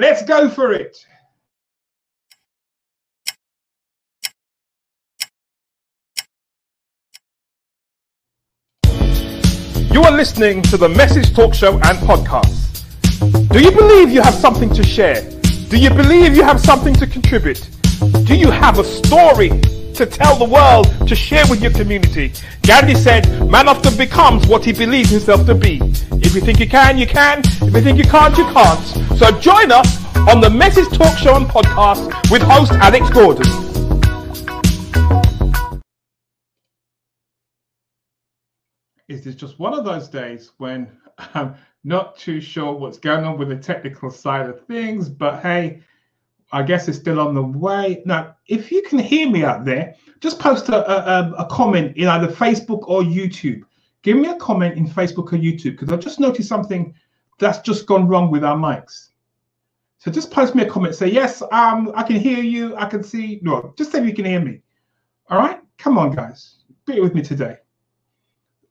Let's go for it. You are listening to the Message Talk Show and podcast. Do you believe you have something to share? Do you believe you have something to contribute? Do you have a story to tell the world, to share with your community? Gandhi said, man often becomes what he believes himself to be. If you think you can, you can. If you think you can't, you can't. So join us on the Message Talk Show and podcast with host Alex Gordon. Is this just one of those days when I'm not too sure what's going on with the technical side of things, but hey, I guess it's still on the way. Now, if you can hear me out there, just post a, a, a comment in either Facebook or YouTube. Give me a comment in Facebook or YouTube because I've just noticed something that's just gone wrong with our mics. So just post me a comment. Say yes, um, I can hear you. I can see. No, just say you can hear me. All right, come on, guys, be with me today.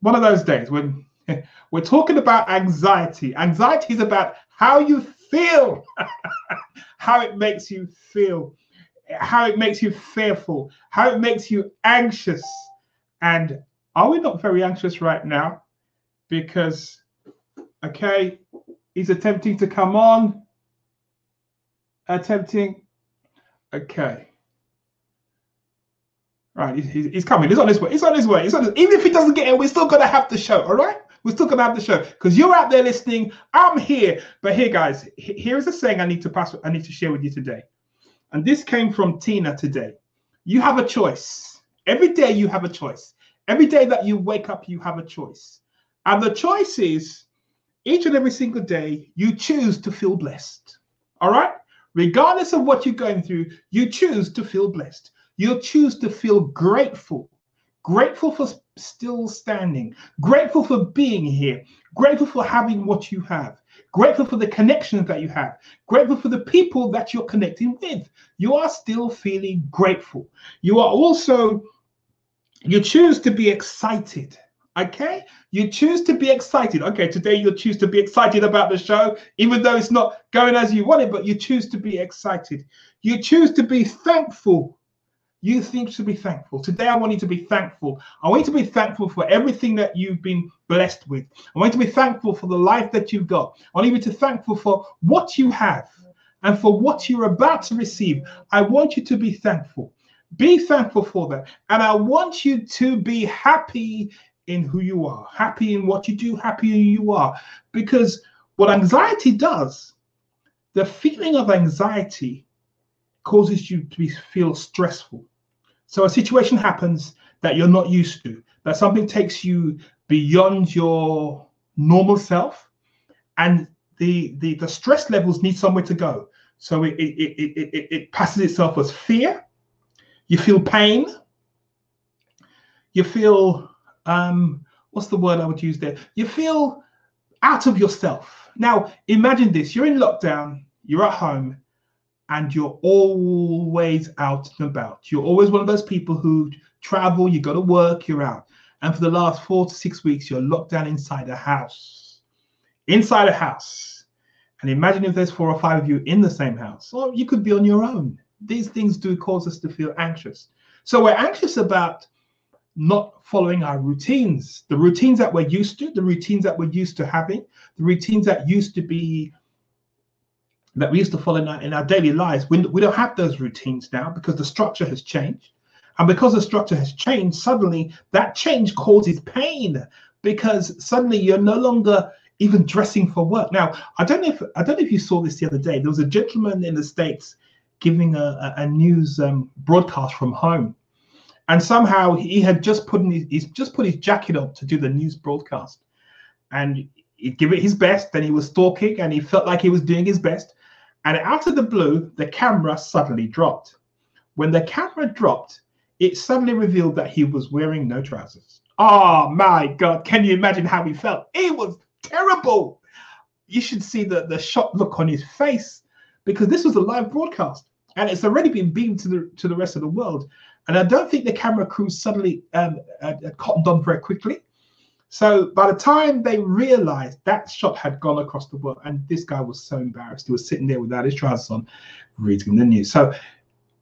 One of those days when we're talking about anxiety. Anxiety is about how you feel, how it makes you feel, how it makes you fearful, how it makes you anxious. And are we not very anxious right now? Because, okay, he's attempting to come on, attempting, okay. Right, he's, he's coming. He's on his way. He's on his way. He's on his, even if he doesn't get in, we're still gonna have the show. All right. We're still gonna the show because you're out there listening. I'm here, but here, guys, here's a saying I need to pass. I need to share with you today, and this came from Tina today. You have a choice. Every day you have a choice. Every day that you wake up, you have a choice, and the choice is each and every single day you choose to feel blessed. All right, regardless of what you're going through, you choose to feel blessed. You choose to feel grateful grateful for still standing, grateful for being here, grateful for having what you have, grateful for the connections that you have, grateful for the people that you're connecting with. You are still feeling grateful. You are also, you choose to be excited. Okay, you choose to be excited. Okay, today you choose to be excited about the show, even though it's not going as you want it, but you choose to be excited. You choose to be thankful you think to be thankful. Today, I want you to be thankful. I want you to be thankful for everything that you've been blessed with. I want you to be thankful for the life that you've got. I want you to be thankful for what you have and for what you're about to receive. I want you to be thankful. Be thankful for that. And I want you to be happy in who you are, happy in what you do, happy in who you are. Because what anxiety does, the feeling of anxiety causes you to be, feel stressful. So a situation happens that you're not used to, that something takes you beyond your normal self, and the the, the stress levels need somewhere to go. So it it, it, it, it passes itself as fear. You feel pain. You feel um, what's the word I would use there? You feel out of yourself. Now imagine this: you're in lockdown, you're at home, and you're always out and about. You're always one of those people who travel, you go to work, you're out. And for the last four to six weeks, you're locked down inside a house. Inside a house. And imagine if there's four or five of you in the same house, or you could be on your own. These things do cause us to feel anxious. So we're anxious about not following our routines, the routines that we're used to, the routines that we're used to having, the routines that used to be that we used to follow in our, in our daily lives, we, we don't have those routines now because the structure has changed. And because the structure has changed, suddenly that change causes pain because suddenly you're no longer even dressing for work. Now, I don't know if I don't know if you saw this the other day. There was a gentleman in the states giving a, a, news um, broadcast from home, and somehow he had just put in his, he's just put his jacket on to do the news broadcast, and he'd give it his best. And he was talking, and he felt like he was doing his best. And out of the blue, the camera suddenly dropped. When the camera dropped, it suddenly revealed that he was wearing no trousers. Oh my God, can you imagine how he felt? It was terrible. You should see the, the shocked look on his face because this was a live broadcast and it's already been beamed to the to the rest of the world. And I don't think the camera crew suddenly um, uh, uh, cottoned on very quickly. So by the time they realized that shot had gone across the world, and this guy was so embarrassed, he was sitting there without his trousers on, reading the news. So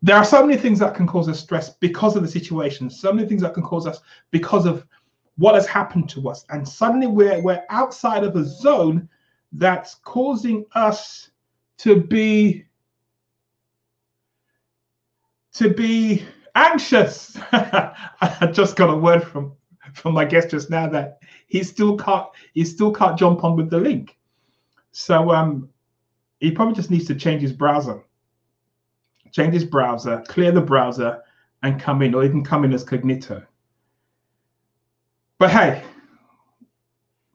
there are so many things that can cause us stress because of the situation, so many things that can cause us because of what has happened to us. And suddenly we're we're outside of a zone that's causing us to be to be anxious. I just got a word from from my guest just now that he still can't he still can't jump on with the link. So um he probably just needs to change his browser. Change his browser, clear the browser, and come in, or even come in as Cognito. But hey,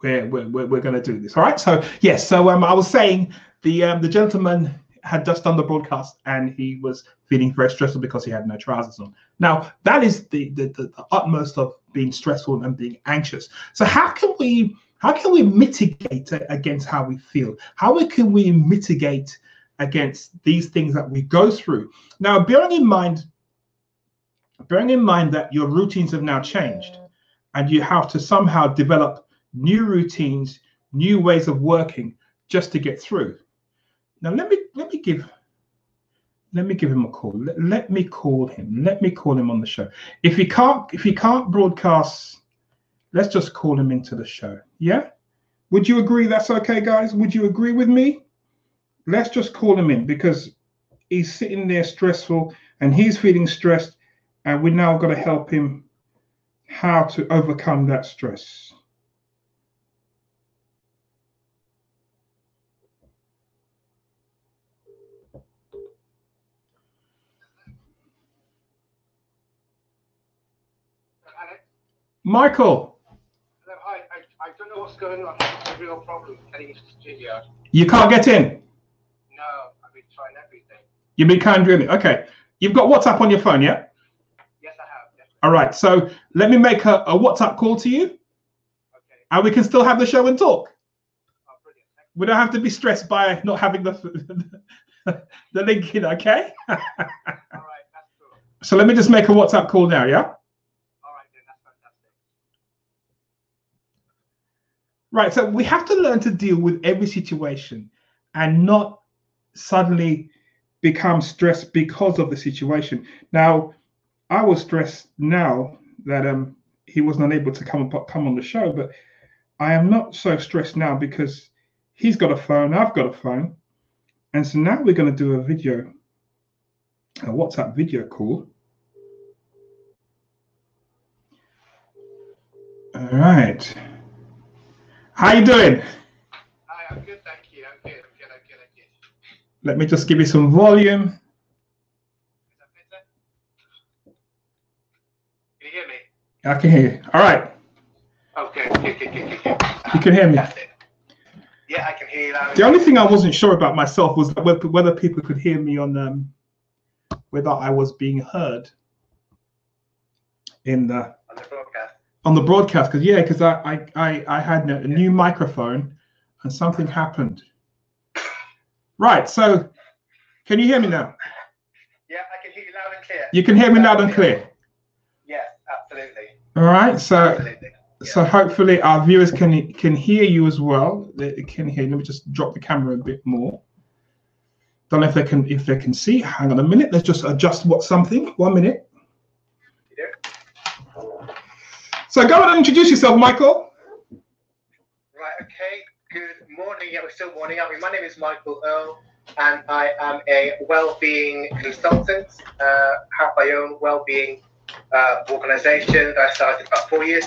we're we're, we're, going to do this. All right. So yes. So um, I was saying the um, the gentleman had just done the broadcast and he was feeling very stressful because he had no trousers on. Now that is the the, the, the utmost of being stressful and being anxious. So how can we how can we mitigate against how we feel? How can we mitigate against these things that we go through? Now, bearing in mind, bearing in mind that your routines have now changed, and you have to somehow develop new routines, new ways of working just to get through. Now, let me let me give let me give him a call. Let, let me call him. Let me call him on the show. If he can't, if he can't broadcast, let's just call him into the show. Yeah. Would you agree that's okay, guys? Would you agree with me? Let's just call him in because he's sitting there stressful and he's feeling stressed, and we now got to help him how to overcome that stress. Michael. Hello, hi. I, I don't know what's going on. It's a real problem getting into the studio. You can't get in? No, I've been trying everything. You've been kind of. Okay. You've got WhatsApp on your phone, yeah? Yes, I have. Definitely. All right. So let me make a, a WhatsApp call to you. Okay. And we can still have the show and talk. Oh, brilliant. We don't have to be stressed by not having the the link in, okay? All right, that's cool. so let me just make a WhatsApp call now, yeah? All right, then that's fantastic. Right. So we have to learn to deal with every situation and not suddenly become stressed because of the situation. Now, I was stressed now that um he wasn't unable to come come on the show, but I am not so stressed now because he's got a phone, I've got a phone, and so now we're going to do a video, a WhatsApp video call. All right. How you doing? Hi, I'm good, thank you. I'm good, I'm good, I'm good, I'm good. Let me just give you some volume. Is that better? Can you hear me? I can hear you. All right. Okay, okay, okay, okay, okay. You can hear me. Yeah, I can hear you loud. The only thing I wasn't sure about myself was whether, whether people could hear me on um, whether I was being heard in the on the broadcast. On the broadcast. Because yeah, because I, I I I had a new microphone and something happened. Right. So, can you hear me now? Yeah, I can hear you loud and clear. You can hear me loud and clear. Yes, absolutely. All right. So. Absolutely. So hopefully our viewers can can hear you as well. They can hear. Let me just drop the camera a bit more. Don't know if they can if they can see. Hang on a minute. Let's just adjust what something. One minute. You do? So go ahead and introduce yourself, Michael. Right, okay. Good morning. Yeah, we're still morning, aren't we? My name is Michael Earl, and I am a well-being consultant. Uh, have my own well-being uh, organization that I started about four years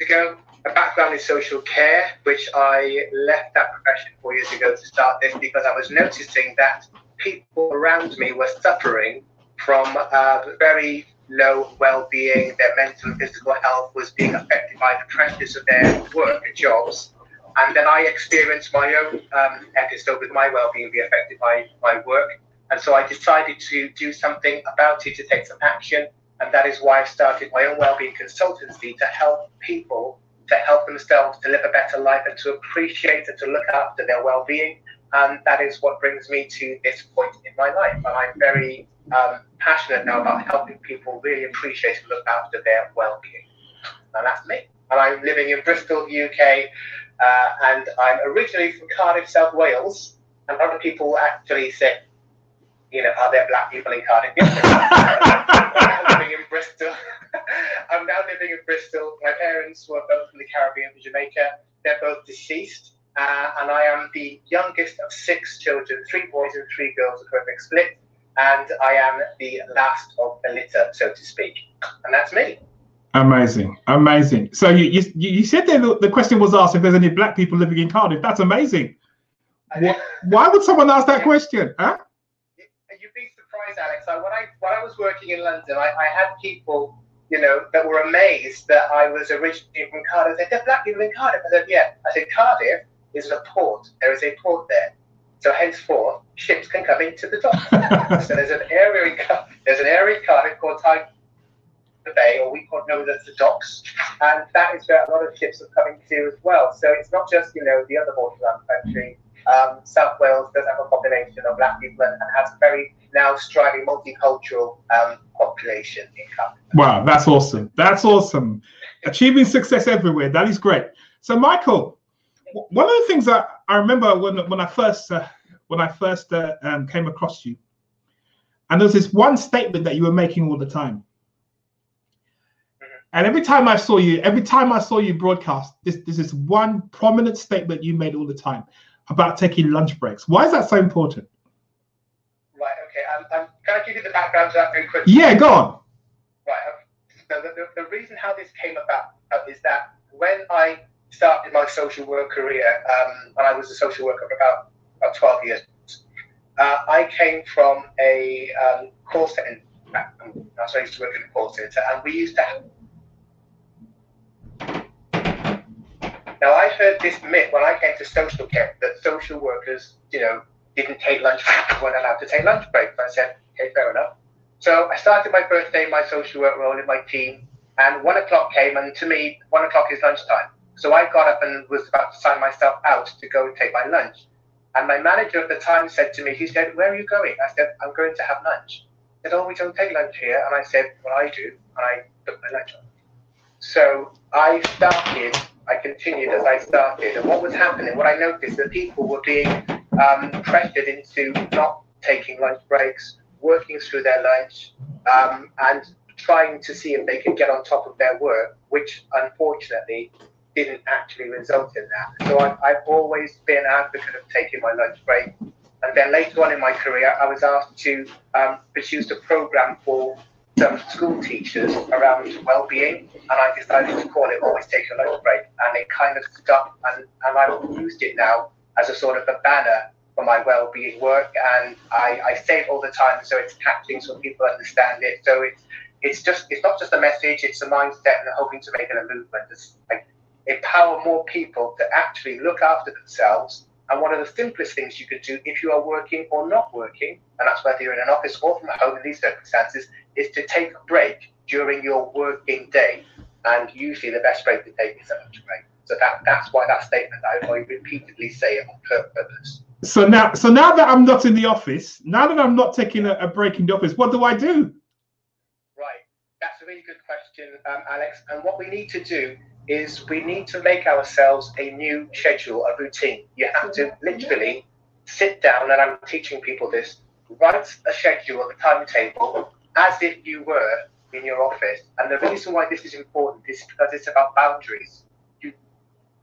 ago. My background is social care, which I left that profession four years ago to start this because I was noticing that people around me were suffering from uh, very low well-being. Their mental and physical health was being affected by the pressures of their work and jobs. And then I experienced my own um, episode with my well-being being affected by my work. And so I decided to do something about it, to take some action. And that is why I started my own well-being consultancy to help people to help themselves to live a better life and to appreciate and to look after their well-being. And that is what brings me to this point in my life. And I'm very um, passionate now about helping people really appreciate and look after their well-being. And that's me. and I'm living in Bristol, UK, uh, and I'm originally from Cardiff, South Wales. And other people actually say, you know, are there black people in Cardiff? I'm living in Bristol. I'm now living in Bristol. My parents were both from the Caribbean, from Jamaica. They're both deceased. Uh, and I am the youngest of six children, three boys and three girls, a perfect split. And I am the last of the litter, so to speak. And that's me. Amazing, amazing. So you you, you said that the, the question was asked if there's any black people living in Cardiff. That's amazing. Why, why would someone ask that question? Huh? You'd be surprised, Alex. I, when I when I was working in London, I, I had people, you know, that were amazed that I was originally from Cardiff. They said, "There black people in Cardiff." I said, "Yeah." I said, "Cardiff is a port. There is a port there." So henceforth, ships can come into the dock. so there's an area in there's an area in Cardiff called Tyne the bay, or we know it as the docks, and that is where a lot of ships are coming to as well. So it's not just you know the other ports around the country. Um, South Wales does have a population of black people and, and has a very now striving multicultural um, population in Cardiff. Wow, that's awesome. That's awesome. Achieving success everywhere. That is great. So, Michael, one of the things that I remember when when I first uh, when I first uh, um, came across you, and there was this one statement that you were making all the time. And every time I saw you, every time I saw you broadcast, this this is one prominent statement you made all the time about taking lunch breaks. Why is that so important? Right. Okay. Um, um, can I give you the background to that very quickly? Yeah. Go on. Right. Um, the, the, the, reason how this came about uh, is that when I started my social work career, um, and I was a social worker for about about twelve years, uh, I came from a um, call center. I used to work in a call center, and we used to have Now, I heard this myth when I came to social care that social workers, you know, didn't take lunch breaks, weren't allowed to take lunch breaks. I said, okay, fair enough. So I started my first day, in my social work role in my team, and one o'clock came, and to me, one o'clock is lunchtime. So I got up and was about to sign myself out to go and take my lunch. And my manager at the time said to me, he said, where are you going? I said, I'm going to have lunch. He said, oh, we don't take lunch here. And I said, well, I do. And I took my lunch on. So I started I continued as I started. And what was happening, what I noticed, that people were being um, pressured into not taking lunch breaks, working through their lunch, um, and trying to see if they could get on top of their work, which unfortunately didn't actually result in that. So I've, I've always been an advocate of taking my lunch break. And then later on in my career, I was asked to um, produce a program for some school teachers around well-being, and I decided to call it "Always Take a Lunch Break," and it kind of stuck, and, and I've used it now as a sort of a banner for my well-being work, and I, I say it all the time, so it's catching so people understand it. So it's it's just it's not just a message; it's a mindset, and hoping to make it a movement. It's like empower more people to actually look after themselves. And one of the simplest things you could do if you are working or not working, and that's whether you're in an office or from home in these circumstances, is to take a break during your working day. And usually the best break to take is a lunch break. So that, that's why that statement I, I repeatedly say it on purpose. So now, so now that I'm not in the office, now that I'm not taking a, a break in the office, what do I do? Right, that's a really good question, um, Alex. And what we need to do is we need to make ourselves a new schedule, a routine. You have to mm-hmm. literally sit down, and I'm teaching people this. Write a schedule, a timetable, as if you were in your office. And the reason why this is important is because it's about boundaries. You,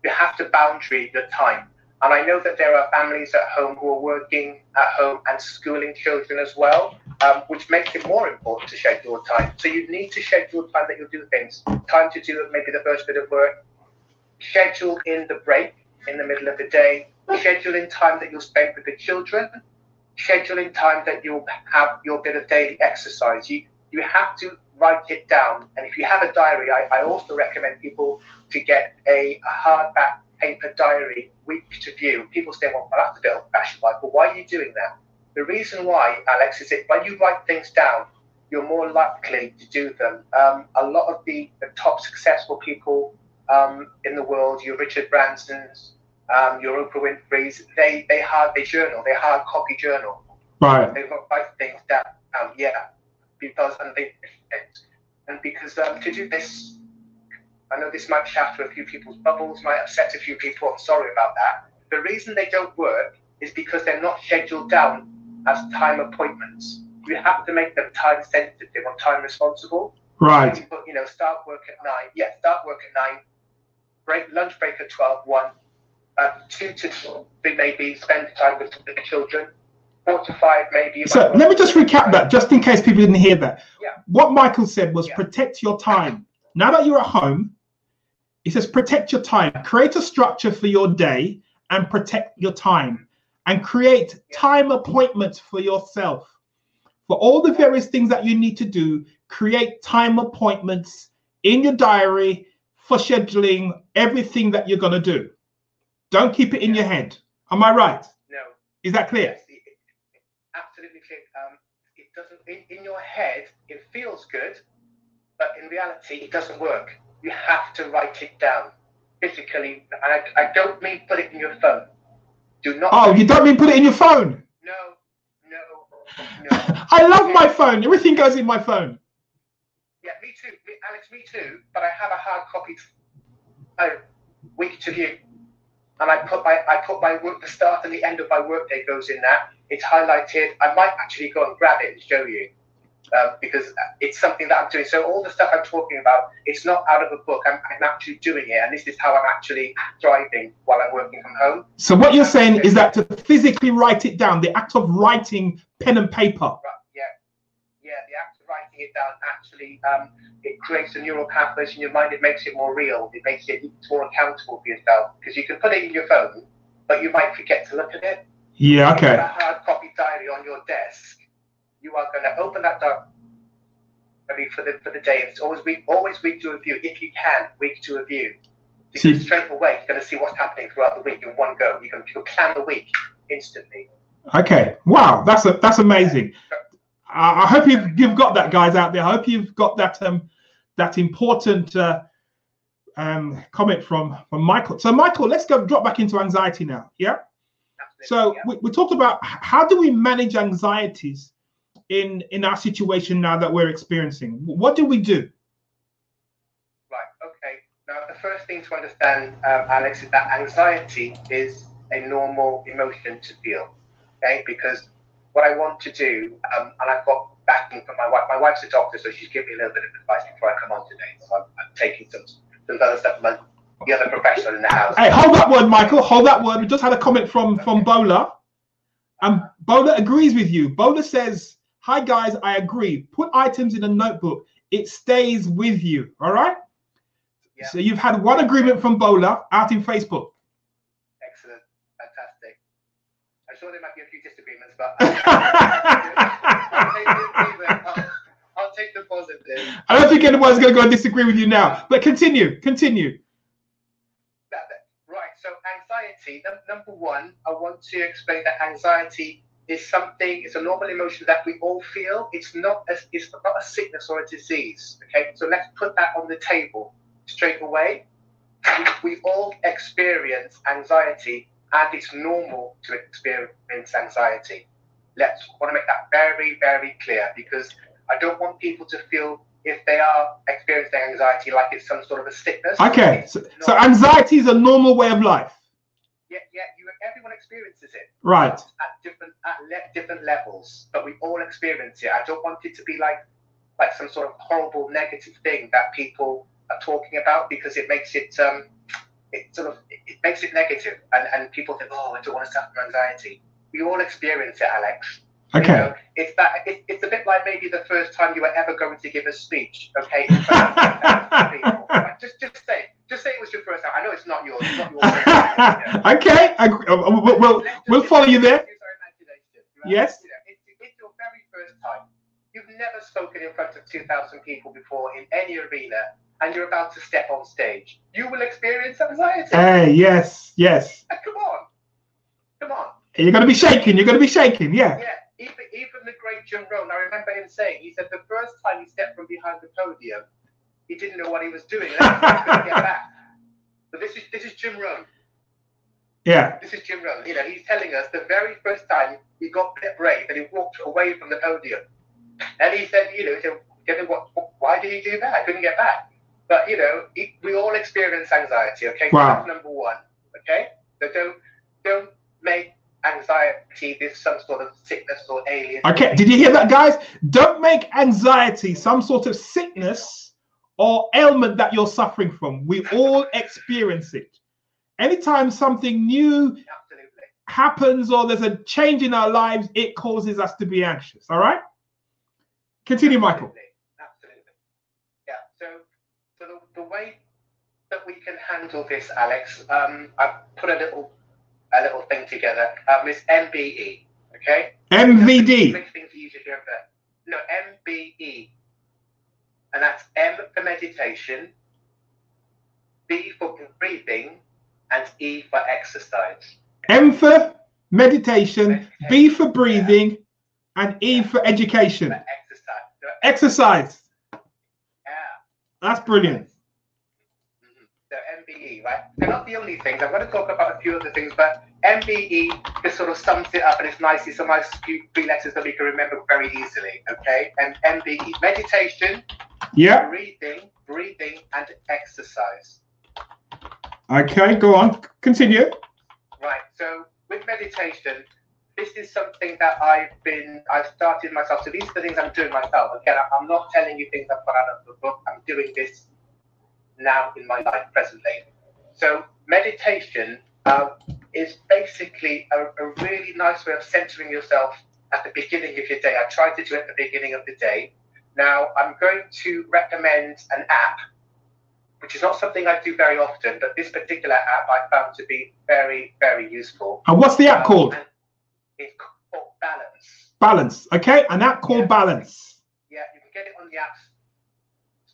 you have to boundary the time. And I know that there are families at home who are working at home and schooling children as well, um, which makes it more important to schedule time. So you need to schedule time that you'll do things. Time to do maybe the first bit of work. Schedule in the break in the middle of the day. Schedule in time that you'll spend with the children Schedule in time that you'll have your bit of daily exercise. You you have to write it down. And if you have a diary, I, I also recommend people to get a, a hardback paper diary week to view. People say, well, that's a bit old fashioned, like, well, why are you doing that? The reason why, Alex, is that when you write things down, you're more likely to do them. Um, a lot of the, the top successful people um, in the world, your Richard Bransons, um, your Oprah Winfrey's, they they hard they journal, they hard copy journal. Right. They write things down. Yeah, because and they and because um, to do this, I know this might shatter a few people's bubbles, might upset a few people. I'm sorry about that. The reason they don't work is because they're not scheduled down as time appointments. You have to make them time sensitive or time responsible. Right. But, you know, start work at nine. Yeah, start work at nine. Break lunch break at 12, 1. Uh, two to three, maybe spend time with the children. Four to five, maybe. So let me just recap that, just in case people didn't hear that. Yeah. What Michael said was Yeah. protect your time. Now that you're at home, he says protect your time. Create a structure for your day and protect your time, and create time appointments for yourself. For all the various things that you need to do, create time appointments in your diary for scheduling everything that you're going to do. Don't keep it in your head. Am I right? No. Is that clear? Yes, it, absolutely clear. Um, it doesn't in, in your head. It feels good, but in reality, it doesn't work. You have to write it down physically. And I, I don't mean put it in your phone. Do not. Oh, you don't mean put it in your phone? No, no, no. I love my phone. Everything goes in my phone. Yeah, me too, Alex. Me too. But I have a hard copy. Uh, week to view, and I put my I put my work. The start and the end of my workday goes in that. It's highlighted. I might actually go and grab it and show you. Um, because it's something that I'm doing. So all the stuff I'm talking about, it's not out of a book. I'm, I'm actually doing it, and this is how I'm actually thriving while I'm working from home. So what you're saying is that to physically write it down, the act of writing pen and paper. Right, yeah, yeah. The act of writing it down actually um, it creates a neural pathways in your mind. It makes it more real. It makes it more accountable for yourself because you can put it in your phone, but you might forget to look at it. Yeah, okay. a hard copy diary on your desk, you are going to open that diary for the for the day. It's always week, always week to review if you can, week to review. See- Because straight away you're going to see what's happening throughout the week in one go. You can you can plan the week instantly. Okay. Wow, that's a that's amazing. I, I hope you've you've got that, guys out there. I hope you've got that um that important uh, um comment from from Michael. So Michael, let's go drop back into anxiety now. Yeah. So Yeah. we, we talked about how do we manage anxieties in in our situation now that we're experiencing. What do we do? Right. Okay. Now, the first thing to understand, um, Alex, is that anxiety is a normal emotion to feel. Okay. Because what I want to do, um, and I've got backing from my wife. My wife's a doctor, so she's given me a little bit of advice before I come on today. So I'm, I'm taking some some other stuff from the other professional in the house. Hey, hold that word, Michael. Hold that word. We just had a comment from from Bola, and Bola agrees with you. Bola says, "Hi guys, I agree. Put items in a notebook. It stays with you. All right." Yeah. So you've had one agreement from Bola out in Facebook. Excellent. Fantastic. I'm sure there might be a few disagreements, but uh, I'll take the. I'll, take the positive. I don't think anyone's going to go and disagree with you now. But continue, continue. Right. So anxiety. Number one, I want to explain that anxiety is something. It's a normal emotion that we all feel. It's not. A, it's not a sickness or a disease. Okay. So let's put that on the table straight away. We, we all experience anxiety, and it's normal to experience anxiety. Let's want to make that very, very clear because I don't want people to feel if they are experiencing anxiety like it's some sort of a sickness. Okay. So, so anxiety is a normal way of life. Yeah, yeah, you, everyone experiences it Right. at different at le- different levels, but we all experience it. I don't want it to be like like some sort of horrible negative thing that people are talking about because it makes it um it sort of it makes it negative and and people think oh I don't want to suffer anxiety. We all experience it, Alex. You Okay. know, it's that it, it's a bit like maybe the first time you were ever going to give a speech, okay? in front of 10,000 people. Right, Just just say just say it was your first time. I know it's not yours. It's not your first time, you know. okay. I, uh, we'll, we'll, we'll follow you there. Use our imagination, right? Yes. You know, it's, it's your very first time. You've never spoken in front of 2,000 people before in any arena, and you're about to step on stage. You will experience anxiety. Hey, yes, yes. Come on. Come on. You're going to be shaking. You're going to be shaking. Yeah. Yeah, even, even the great Jim Rohn, I remember him saying, he said the first time he stepped from behind the podium, he didn't know what he was doing. And that's how he was going to get back. But this is, this is Jim Rohn. Yeah. This is Jim Rohn. You know, he's telling us the very first time he got bit brave and he walked away from the podium. And he said, you know, he said, "Given what, why did he do that? I couldn't get back. but you know, we all experience anxiety. Okay, wow. that's number one. Okay, so don't don't make anxiety this some sort of sickness or alien. Okay, did you hear that, guys? Don't make anxiety some sort of sickness or ailment that you're suffering from. We all experience it. Anytime something new Absolutely. happens or there's a change in our lives, it causes us to be anxious. All right? Continue, Michael. Absolutely. Yeah. So, so the, the way that we can handle this, Alex, um, I've put a little a little thing together. Um, it's MBE. Okay. MVD. Big thing for you to remember. No, MBE, and that's M for meditation, B for breathing, and E for exercise. M for meditation, B for breathing, and E for education. For exercise. Exercise. yeah. That's brilliant. Right? They're not the only things. I'm going to talk about a few other things, but MBE just sort of sums it up, and it's nice. It's some nice three letters that we can remember very easily. Okay, and MBE: meditation, Yeah. breathing, breathing, and exercise. Okay, go on. Continue. Right. So with meditation, this is something that I've been, I've started myself. So these are the things I'm doing myself. Again, I'm not telling you things I've got out of the book. I'm doing this now in my life presently. So meditation uh, is basically a, a really nice way of centering yourself at the beginning of your day. I try to do it at the beginning of the day. Now I'm going to recommend an app which is not something I do very often, but this particular app I found to be very, very useful. And what's the app called? It's called Balance. Balance. Okay, an app called Yeah. Balance. Yeah, you can get it on the app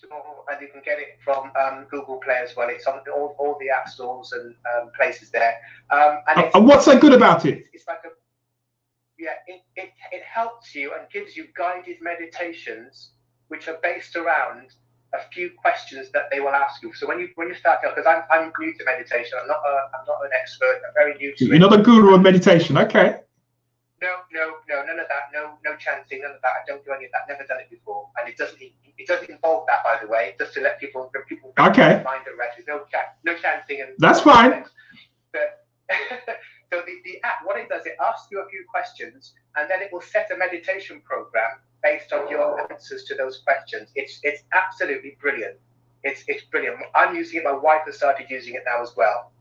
store, and you can get it from um, Google Play as well. It's on all, all the app stores and um, places there. Um, and, And what's so good about it? It's, it's like a yeah, it, it, it helps you and gives you guided meditations which are based around a few questions that they will ask you. So when you when you start out, because I'm, I'm new to meditation, I'm not a, I'm not an expert. I'm very new to You're it. not a guru of meditation. Okay. No, no, no, none of that. No, no chanting, none of that. I don't do any of that. Never done it before, and it doesn't. It doesn't involve that, by the way. Just to let people, let people Okay. mind and rest. There's no chat, no chanting, and That's fine. But so the, the app, what it does, it asks you a few questions, and then it will set a meditation program based on your answers to those questions. It's it's absolutely brilliant. It's it's brilliant. I'm using it. My wife has started using it now as well.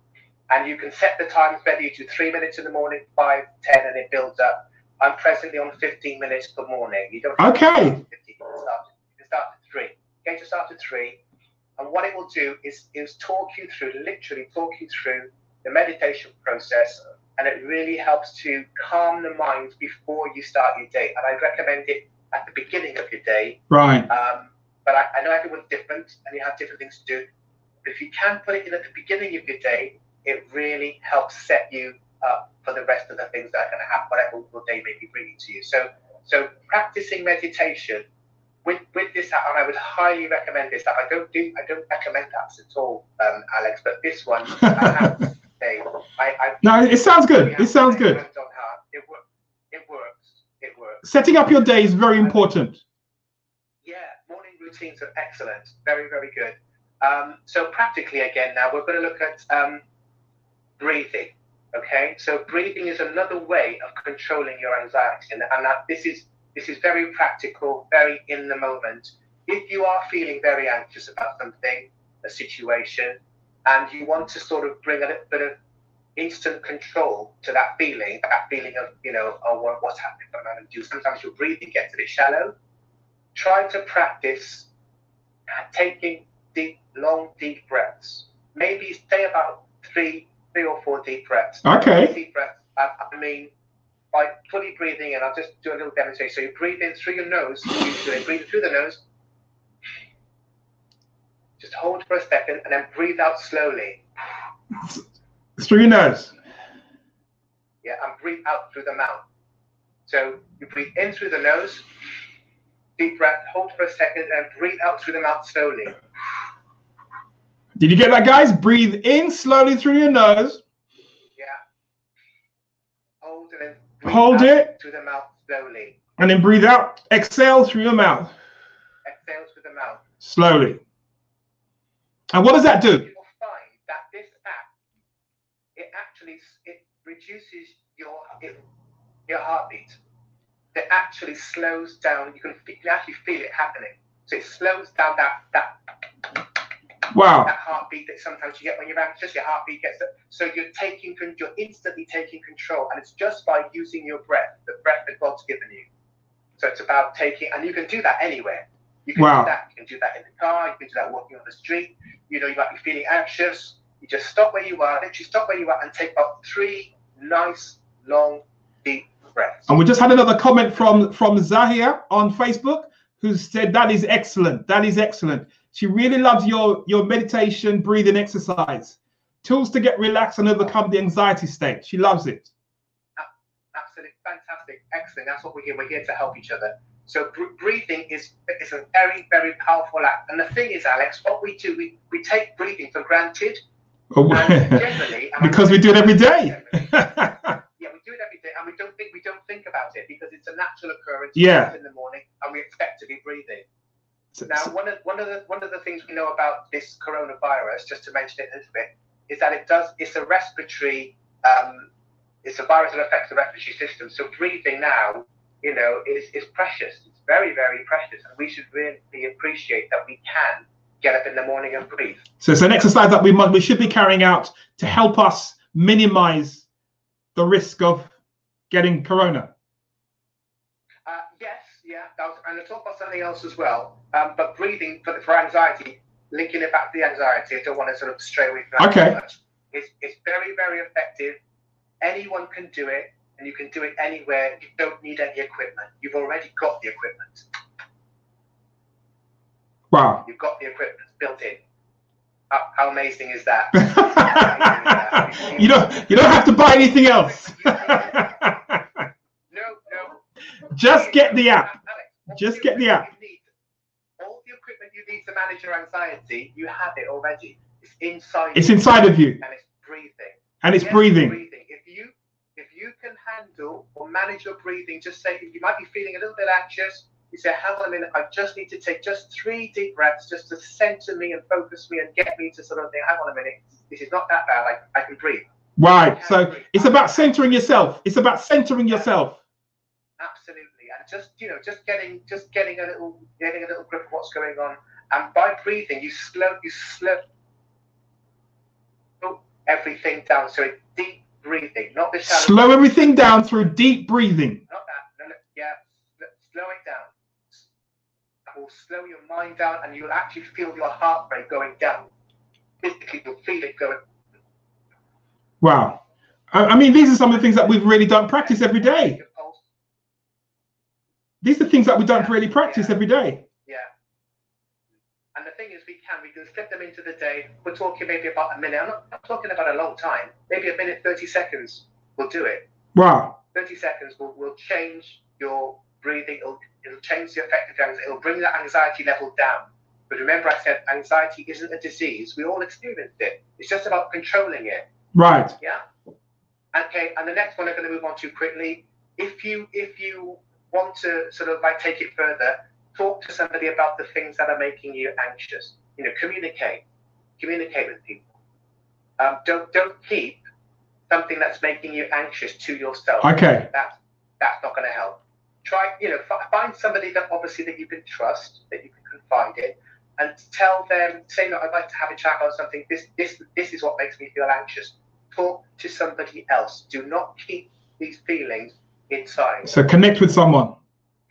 And you can set the times whether you do three minutes in the morning, five, ten, and it builds up. I'm presently on 15 minutes per morning. You don't have Okay. start at 15, you can start, you can start at three. Okay, to start at three. And what it will do is, is talk you through, literally talk you through the meditation process. And it really helps to calm the mind before you start your day. And I recommend it at the beginning of your day Right. um, but I, I know everyone's different and you have different things to do. But if you can put it in at the beginning of your day, it really helps set you up for the rest of the things that are going to happen, whatever your day may be bringing to you. So, so practicing meditation with with this app, and I would highly recommend this app. I don't do I don't recommend apps at all, um, Alex, but this one I have to say, I, I No, it sounds good. It sounds good. It, it works. It works. Setting up your day is very important. Yeah, morning routines are excellent. Very, very good. Um, so practically again now we're going to look at um, breathing. Okay, so breathing is another way of controlling your anxiety, and, and that this is this is very practical, very in the moment. If you are feeling very anxious about something, a situation, and you want to sort of bring a little bit of instant control to that feeling, that feeling of you know, oh, what, what's happening? What am I going to do? Sometimes your breathing gets a bit shallow try to practice taking deep, long, deep breaths. Maybe stay about three, three or four deep breaths. Okay. Deep breaths. I, I mean, by fully breathing in, I'll just do a little demonstration. So you breathe in through your nose. Usually, breathe through the nose. Just hold for a second and then breathe out slowly. Through your nose. Yeah, and breathe out through the mouth. So you breathe in through the nose, deep breath, hold for a second, and breathe out through the mouth slowly. Did you get that, guys? Breathe in slowly through your nose. Yeah. Hold it. Hold it. through the mouth slowly. And then breathe out. Exhale through your mouth. Exhale through the mouth. Slowly. And what does that do? You will find that this app, it actually it reduces your it, your heartbeat. It actually slows down. You can you actually feel it happening. So it slows down that that wow that heartbeat that sometimes you get when you're anxious. Your heartbeat gets so you're taking you're instantly taking control, and it's just by using your breath, the breath that God's given you. So it's about taking, and you can do that anywhere. You can Wow. do that. You can do that in the car. You can do that walking on the street. You know, you might be feeling anxious. You just stop where you are. Literally stop where you are and take about three nice, long, deep breaths. And we just had another comment from from Zahia on Facebook who said that is excellent. That is excellent. She really loves your your meditation, breathing exercise. Tools to get relaxed and overcome the anxiety state. She loves it. Absolutely fantastic, excellent. That's what we're here. We're here to help each other. So br- breathing is is a very very powerful act. And the thing is, Alex, what we do, we, we take breathing for granted. Oh, and generally, because we do it every day. Yeah, we do it every day, and we don't think we don't think about it because it's a natural occurrence. Yeah. in the morning, and we expect to be breathing. Now, one of one of the one of the things we know about this coronavirus, just to mention it a little bit, is that it does it's a respiratory um, it's a virus that affects the respiratory system. So breathing now, you know, is is precious. It's very very precious, and we should really appreciate that we can get up in the morning and breathe. So it's an exercise that we must we should be carrying out to help us minimize the risk of getting corona. Uh, yes, yeah, that was, and I'll talk about something else as well. Um, but breathing for, for anxiety, linking it back to the anxiety, I don't want to sort of stray away from that Okay. much. It's, it's very, very effective. Anyone can do it, and you can do it anywhere. You don't need any equipment. You've already got the equipment. Wow. You've got the equipment built in. How, how amazing is that? you don't you don't have to buy anything else. No, no. Just get the app. Just get the app. need- All the equipment you need to manage your anxiety, you have it already. It's inside. It's inside of you and it's breathing. and it's Yes, breathing. If you if you can handle or manage your breathing, just say you might be feeling a little bit anxious. You say, "Hang on a minute, I just need to take just three deep breaths, just to center me and focus me and get me to sort of think, hang on a minute, this is not that bad. I, I can breathe." Right. So it's about centering yourself. It's about centering yourself. Just you know, just getting just getting a little getting a little grip of what's going on, and by breathing, you slow you slow everything down. So it's deep breathing, not the shallow. Slow everything down through deep breathing. Not that. No, no, yeah, slow it down. Will slow your mind down, and you'll actually feel your heart rate going down. Physically, you'll feel it going. Wow. I, mean, these are some of the things that we've really don't practice every day. These are things that we don't really practice every day. yeah. And the thing is, we can we can slip them into the day. We're talking maybe about a minute. I'm not, I'm talking about a long time. Maybe a minute, thirty seconds will do it. Wow. 30 seconds will, will change your breathing. It'll, it'll change the effect of anxiety. It'll bring that anxiety level down. But remember, I said anxiety isn't a disease. We all experience it. It's just about controlling it. Right. Yeah. Okay. And the next one I'm going to move on to quickly. If you if you want to sort of like take it further, talk to somebody about the things that are making you anxious. You know, communicate. Communicate with people. Um, don't don't keep something that's making you anxious to yourself Okay. that's that's not going to help. Try, you know, fi- find somebody that obviously that you can trust, that you can confide in, and tell them, say, look, I'd like to have a chat about something. This, this, this is what makes me feel anxious. Talk to somebody else. Do not keep these feelings inside. So connect with someone.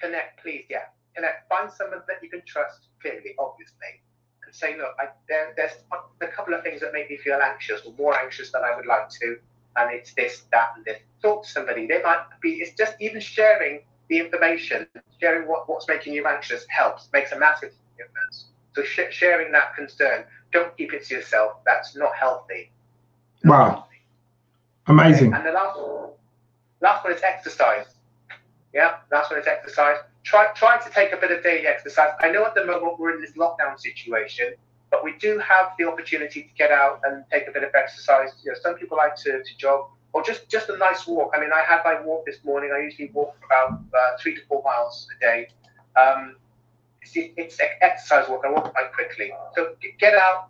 Connect, please. Yeah, connect. Find someone that you can trust. Clearly, obviously, and say, look, I, there, there's a couple of things that make me feel anxious, or more anxious than I would like to and it's this, that, and this. Talk to somebody. They might be. It's just even sharing the information, sharing what, what's making you anxious helps, makes a massive difference. So sh- sharing that concern, don't keep it to yourself. That's not healthy. Wow. healthy. Amazing. And the last, last one is exercise. Yeah, last one is exercise. Try try to take a bit of daily exercise. I know at the moment we're in this lockdown situation, but we do have the opportunity to get out and take a bit of exercise. You know, some people like to, to jog or just just a nice walk. I mean, I had my walk this morning. I usually walk about uh, three to four miles a day. Um, it's, it's ex- exercise walk. I walk quite quickly. So get out,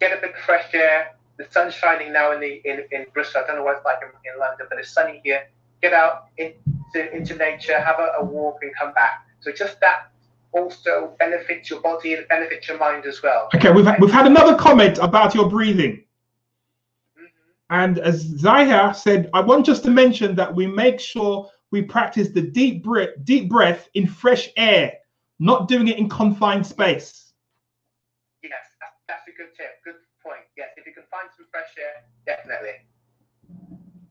get a bit of fresh air. The sun's shining now in the in, in Bristol. I don't know what it's like in, in London, but it's sunny here. Get out into, into nature, have a, a walk, and come back. So just that also benefits your body and benefits your mind as well. Okay, we've we've had another comment about your breathing. Mhm. And as Zaya said, I want just to mention that we make sure we practice the deep breath, deep breath in fresh air, not doing it in confined space. Yes, that's, that's a good tip. Good point. Yes, if you can find some fresh air, definitely.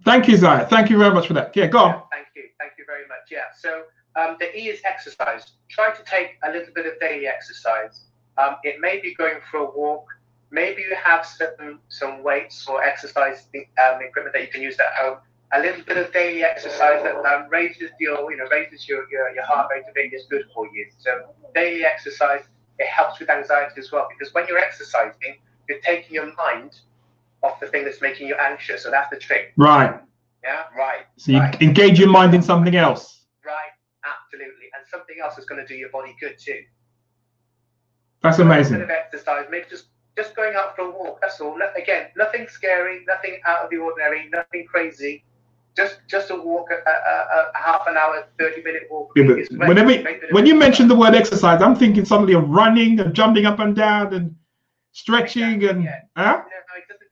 Thank you, Zaya. Thank you very much for that. Yeah, go Yeah, on. thank you. Thank you very much. Yeah. So um, the E is exercise. Try to take a little bit of daily exercise. Um, it may be going for a walk. Maybe you have some some weights or exercise um, equipment that you can use at home. A little bit of daily exercise that um, raises your you know raises your, your, your heart rate a bit is good for you. So daily exercise it helps with anxiety as well because when you're exercising, you're taking your mind off the thing that's making you anxious. So that's the trick. Right. Yeah. Right. So you right. engage your mind in something else. Right, absolutely. And something else is going to do your body good too. That's A bit amazing. of exercise, maybe just just going out for a walk. That's all. Again, nothing scary, nothing out of the ordinary, nothing crazy. Just just a walk, a, a, a, half an hour, thirty minute walk. Yeah, whenever, Great bit of when you mention the word exercise, I'm thinking suddenly of running and jumping up and down and stretching and Yeah. huh? No, no, it doesn't.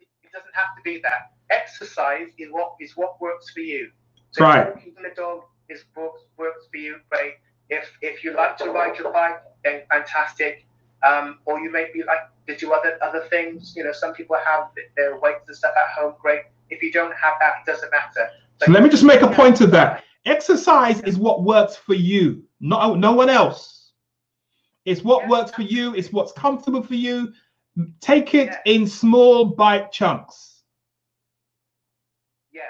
Doesn't have to be that. Exercise is what is what works for you. So Right. Walking the dog is works works for you. Great. If if you like to ride your bike, then fantastic. Um, or you may be like to do other other things. You know, some people have their weights and stuff at home. Great. If you don't have that, it doesn't matter. So let me just make a point of that. Exercise is what works for you, not no one else. It's what Yeah, works for you. It's what's comfortable for you. Take it in small bite chunks. Yes,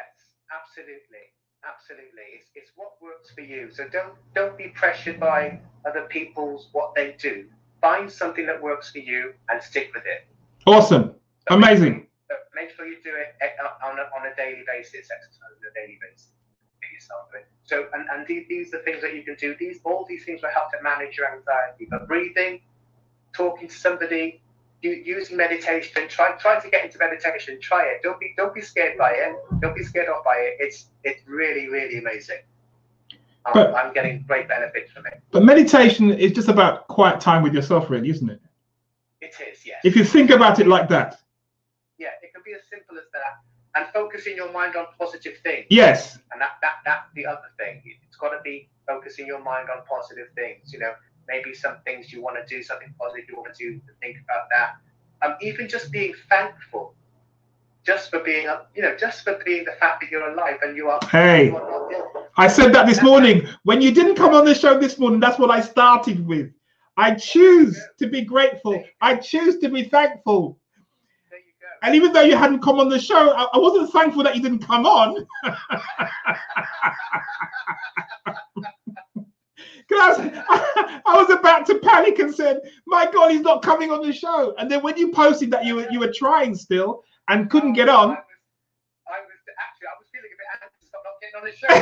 absolutely, absolutely. It's, it's what works for you. So don't don't be pressured by other people's what they do. Find something that works for you and stick with it. Awesome, amazing. So make sure you do it eh, on a, on a daily basis. Exercise on a daily basis. Yourself. So and, and these, these are things that you can do. These all these things will help to manage your anxiety. But breathing, talking to somebody, u- using meditation. Try try to get into meditation. Try it. Don't be don't be scared by it. Don't be scared off by it. It's it's really really amazing. I'm, But- I'm getting great benefits from it. But meditation is just about quiet time with yourself, really, isn't it? It is yes. If you think about it like that. yeah, it can be as simple as that. And focusing your mind on positive things. Yes. And that, that that's the other thing. It's got to be focusing your mind on positive things. You know, maybe some things you want to do, something positive you want to do, think about that. Um, even just being thankful, just for being, a- you know, just for being the fact that you're alive and you are. Hey. You are not. I said that this morning. When you didn't come on the show this morning, that's what I started with. I choose to be grateful. I choose to be thankful. There you go. And even though you hadn't come on the show, I, I wasn't thankful that you didn't come on. 'Cause I was, I was about to panic and said, "My God, he's not coming on the show." And then when you posted that you were you were trying still and couldn't get on, I was actually, I was feeling a bit anxious about not getting on the show.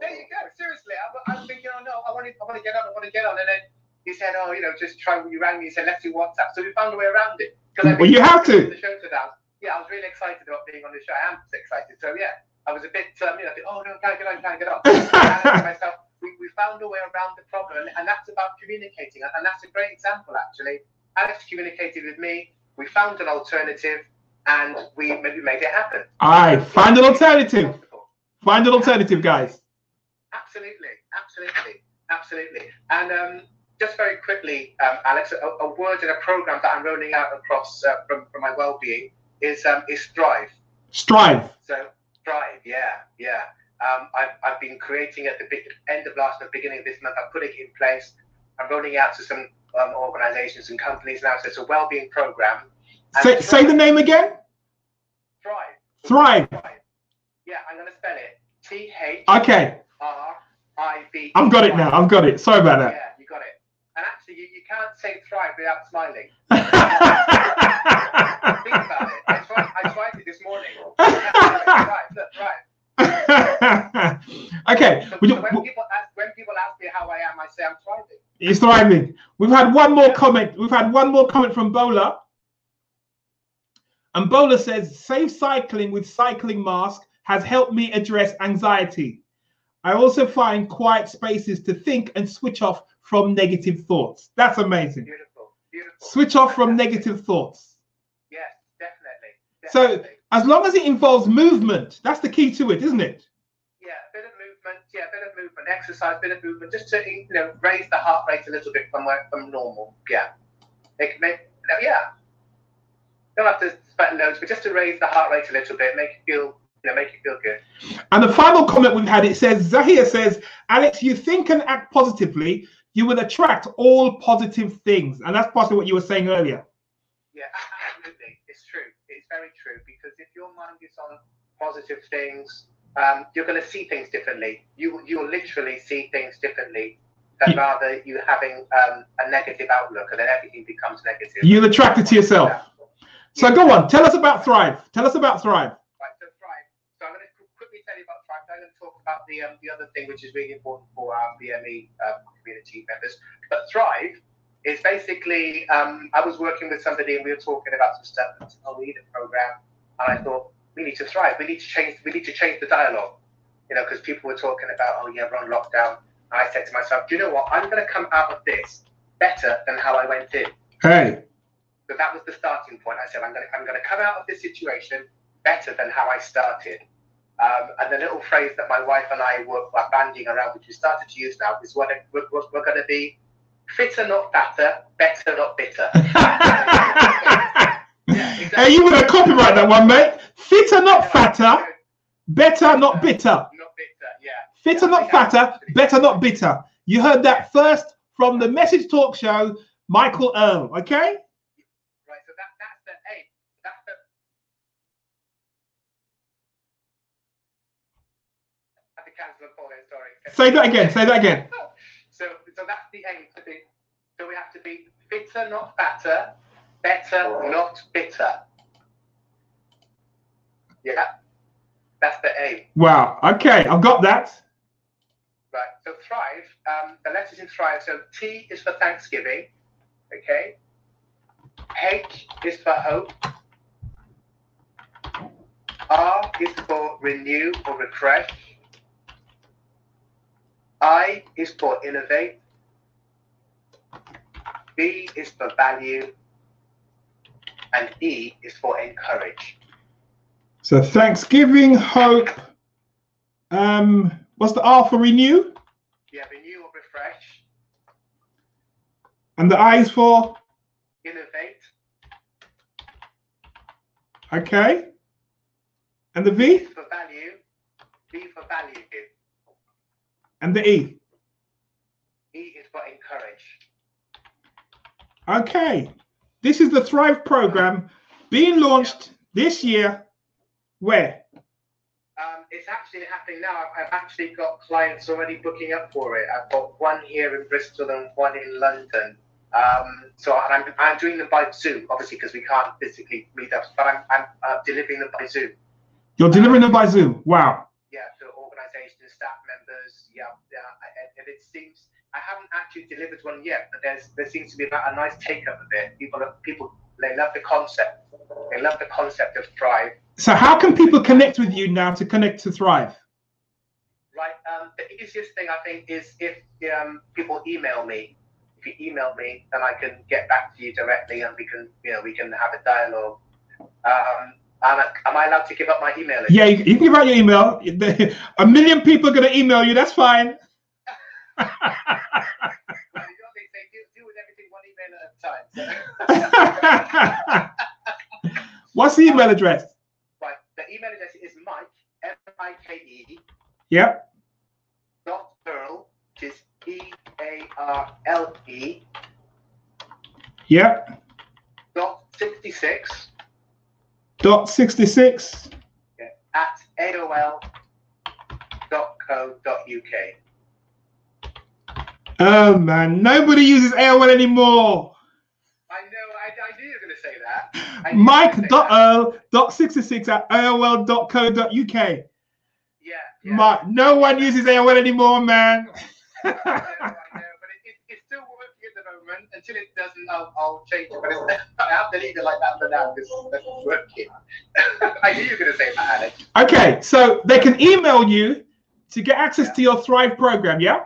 there you go. Seriously, I, I was thinking, oh no, I want to, I want to get on, I want to get on, and then he said, oh, you know, just try. When you rang me and said, let's do WhatsApp. So we found a way around it. Well, you have to. The show today. Yeah, I was really excited about being on the show. I am excited. So yeah, I was a bit, um, you know, bit, oh no, can't get on, can't get on. And I said to myself, we, we found a way around the problem, and, and that's about communicating, and that's a great example actually. Alex communicated with me. We found an alternative, and we maybe made it happen. I find an alternative. Find an alternative, guys. Absolutely, absolutely, absolutely. And um, just very quickly, um, Alex, a, a word in a program that I'm rolling out across uh, from, from my well-being is um, is Thrive. Strive. So Thrive, yeah, yeah. Um, I've, I've been creating at the big, end of last month, beginning of this month. I'm putting it in place. I'm rolling out to some um, organisations and companies now. So it's a well-being program. Say, say the name again. Thrive. Thrive. Yeah, I'm going to spell it. T H Okay, R I V. I've got it now. I've got it. Sorry about that. Yeah, you got it. And actually, you, you can't say thrive without smiling. Think about it. I tried, I tried it this morning. Look, thrive. okay. So, so you- when, people ask, when people ask me how I am, I say I'm thriving. He's thriving. We've had one more comment. We've had one more comment from Bola. And Bola says, safe cycling with cycling mask has helped me address anxiety. I also find quiet spaces to think and switch off from negative thoughts. That's amazing. Beautiful. Beautiful. Switch off from negative thoughts. Yes, definitely. So- As long as it involves movement, that's the key to it, isn't it? yeah, bit of movement. Yeah, bit of movement, exercise, a bit of movement, just to you know raise the heart rate a little bit from where, from normal. Yeah, make, make no, yeah. Don't have to sweat loads, but just to raise the heart rate a little bit, make it feel you know make it feel good. And the final comment we've had, it says, Zahir says, Alex, you think and act positively, you will attract all positive things. And that's possibly what you were saying earlier. Yeah, absolutely. It's true. It's very true because if your mind is on positive things, um, you're going to see things differently. You you'll literally see things differently than Yeah. rather you having um, a negative outlook and then everything becomes negative. You'll attract it to yourself. So go on, tell us about Thrive. Tell us about Thrive. Right, so Thrive. So I'm going to quickly tell you about I'm going to talk about the um, the other thing which is really important for our BME um, community members. But Thrive is basically um, I was working with somebody and we were talking about some stuff. And I said, oh, we need a program, and I thought we need to thrive. We need to change. We need to change the dialogue. You know, because people were talking about, oh yeah, we're on lockdown. And I said to myself, do you know what? I'm going to come out of this better than how I went in. Hey. So that was the starting point. I said, I'm going to, I'm going to come out of this situation better than how I started. Um, and the little phrase that my wife and I were, were banding around, which we started to use now, is what we're, we're, we're going to be fitter, not fatter, better, not bitter. Yeah, exactly. hey, you would have copyright that one, mate. Fitter, not fatter. Better, not bitter. Not bitter, yeah. Fitter, not fatter. Better, not bitter. You heard that first from the Message Talk Show, Michael Earl. Okay. Right, so that, that's the aim. That's the. I have to cancel the call then, sorry. Say that again. Say that again. So, so that's the aim to be. So we have to be fitter, not fatter, better, not bitter. Yeah, that's the aim. Wow. Okay, I've got that. Right. So thrive. Um, the letters in thrive. So T is for Thanksgiving. Okay. H is for hope. R is for renew or refresh. I is for innovate. B is for value. And E is for encourage. So Thanksgiving, hope. Um, what's the R for renew? Yeah, renew or refresh. And the I is for Innovate. okay. And the V is for value. V for value. And the E. E is for encourage. Okay. This is the Thrive program being launched this year. Where? Um, it's actually happening now. I've, I've actually got clients already booking up for it. I've got one here in Bristol and one in London. Um, so I'm, I'm doing them by Zoom, obviously, because we can't physically meet up, but I'm, I'm uh, delivering them by Zoom. You're delivering them by Zoom. Wow. Yeah, to staff members. Yeah, yeah. And, and it seems I haven't actually delivered one yet, but there's there seems to be a nice take up of it. People, people, they love the concept. They love the concept of Thrive. So how can people connect with you now to connect to Thrive? Right. Um, the easiest thing I think is if um, people email me. If you email me, then I can get back to you directly, and we can, you know, we can have a dialogue. Um, am, I, am I allowed to give up my email? address? Yeah, you, you can give out your email. A million people are going to email you. That's fine. Well, you know what they say, deal, deal with everything one email at a time. So, What's the email address? right. The email address is Mike M I K E Yep. dot Earl, which is E A R L E Yep. dot sixty six Dot 66. at AOL dot co dot UK. Oh man, nobody uses AOL anymore. I know. I, I knew you were going to say that. I knew you were Mike gonna say dot that. Earl dot 66 at AOL.co.uk. Yeah. yeah. Mike, no one uses AOL anymore, man. until it doesn't, I'll, I'll change it. But it's, I have to leave it like that for now because working. I knew you were going to say that, Alex. Okay, so they can email you to get access yeah. to your Thrive program, yeah?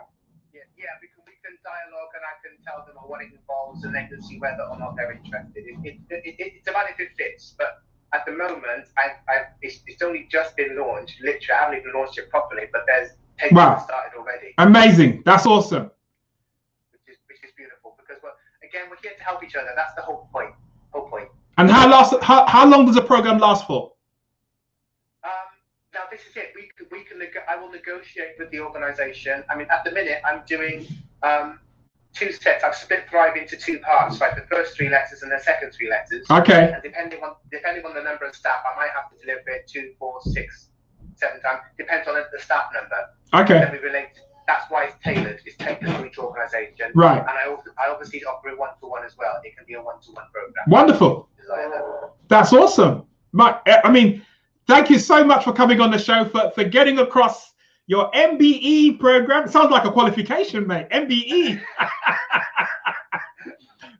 Yeah, yeah, we can, we can dialogue and I can tell them what it involves and they can see whether or not they're interested. It, it, it, it it's about if it fits, but at the moment, I, I, it's, it's only just been launched. Literally, I haven't even launched it properly, but there's wow. started already. Amazing. That's awesome. Which is, which is beautiful because, well, again, we're here to help each other. That's the whole point. Whole point. And how last? How, how long does a program last for? Um, now this is it. We we can. I will negotiate with the organisation. I mean, at the minute, I'm doing um, two sets. I've split Thrive into two parts, like the first three letters and the second three letters. Okay. And depending on depending on the number of staff, I might have to deliver it two, four, six, seven times. Depends on the staff number. Okay. Then we relate. That's why it's tailored. It's tailored for each organisation. Right. And I also I obviously offer one to one as well. It can be a one to one program. Wonderful. That's awesome. My, eh, I mean, thank you so much for coming on the show for for getting across your MBE program. It sounds like a qualification, mate. MBE.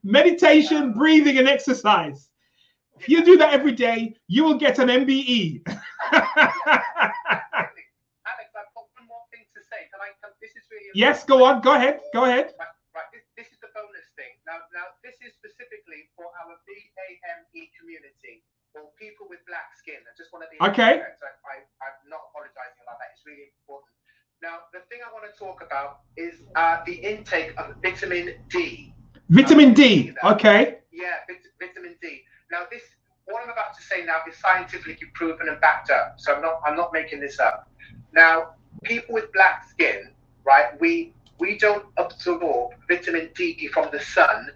Meditation, breathing, and exercise. If you do that every day, you will get an MBE. Alex, I've got one more thing to say. Can I, can, this is really yes, go on. Go ahead. Go ahead. Right, right. This, this is the bonus thing. Now, now, this is specifically for our BAME community or people with black skin. I just want to be okay. So I, I'm not apologizing about that. It's really important. Now, the thing I want to talk about is uh, the intake of vitamin D. Vitamin D. Okay. Yeah, vit- vitamin D. Now, this what I'm about to say now is scientifically proven and backed up. So I'm not I'm not making this up. Now, people with black skin, right? We we don't absorb vitamin D from the sun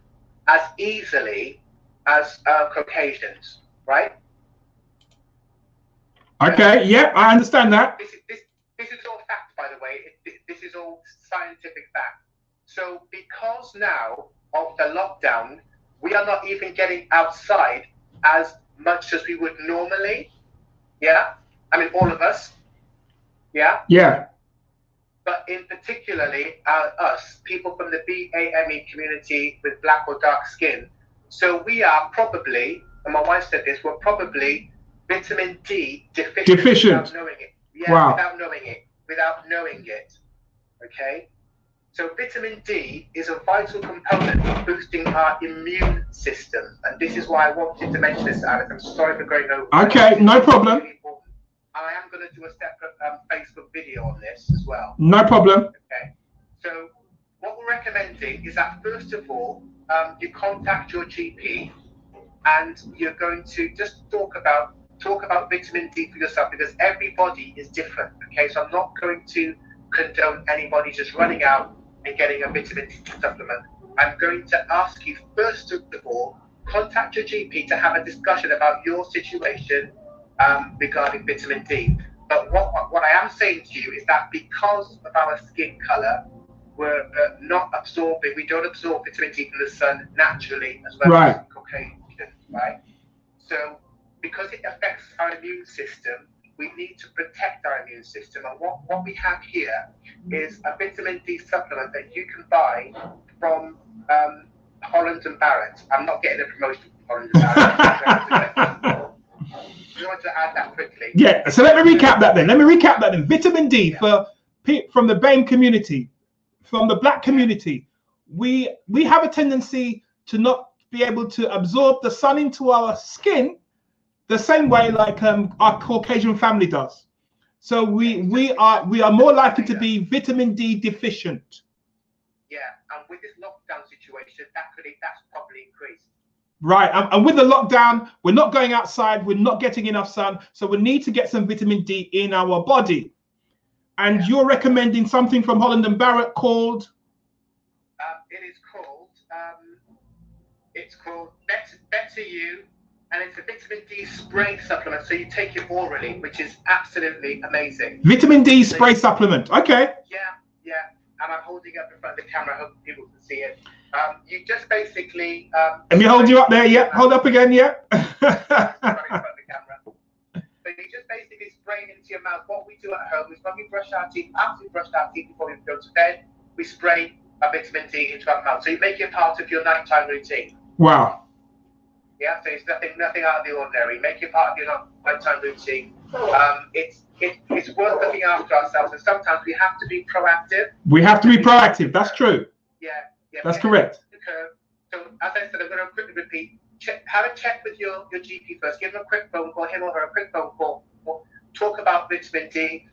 as easily as uh, Caucasians right? Okay, yeah, I understand that. This is, this, this is all fact, by the way. It, this is all scientific fact. So, because now of the lockdown, we are not even getting outside as much as we would normally. Yeah, I mean, all of us. Yeah. Yeah. But in particularly uh, us, people from the BAME community with black or dark skin. So we are probably and my wife said this, we're probably vitamin D deficient, deficient. without knowing it. Yeah, wow. without knowing it. Without knowing it. Okay? So vitamin D is a vital component of boosting our immune system. And this is why I wanted to mention this, Alex. I'm sorry for going over. Okay, no problem. I am going to do a separate um, Facebook video on this as well. No problem. Okay. So what we're recommending is that first of all, um, you contact your GP and you're going to just talk about talk about vitamin D for yourself because everybody is different. Okay, so I'm not going to condone anybody just running out and getting a vitamin D supplement. I'm going to ask you first of all, contact your GP to have a discussion about your situation um, regarding vitamin D. But what, what I am saying to you is that because of our skin color, we're uh, not absorbing, we don't absorb vitamin D from the sun naturally as well right. as Caucasians right? So because it affects our immune system, we need to protect our immune system. And what, what we have here is a vitamin D supplement that you can buy from um, Holland and Barrett. I'm not getting a promotion from Holland and Barrett. you want to add that quickly? Yeah, so let me recap that then. Let me recap that then. Vitamin D yeah. for from the BAME community, from the black community, we we have a tendency to not be able to absorb the sun into our skin the same way like um, our Caucasian family does. So we we are we are more likely to be vitamin D deficient. Yeah, and with this lockdown situation, that could that's probably increased. Right, and, and with the lockdown, we're not going outside, we're not getting enough sun, so we need to get some vitamin D in our body. And yeah. you're recommending something from Holland and Barrett called um, um, It's called Better, Better You, and it's a vitamin D spray supplement. So you take it orally, which is absolutely amazing. Vitamin D spray so, supplement. Okay. Yeah, yeah. And I'm holding up in front of the camera. Hope people can see it. Um, you just basically. Um, Let me hold you up there. Yeah, Hold up again. Yep. so you just basically spray it into your mouth. What we do at home is when we brush our teeth, after we brush our teeth before we go to bed, we spray a vitamin D into our mouth. So you make it part of your nighttime routine. Wow. Yeah, so it's nothing nothing out of the ordinary. Make it part of your nighttime routine. Um, it's it, it's worth looking after ourselves, and sometimes we have to be proactive. We have to be proactive. That's true. Yeah, yeah. That's correct. So as I said, I'm going to quickly repeat. Check, have a check with your, your GP first. Give him a quick phone call, him or her a quick phone call. Talk about vitamin D.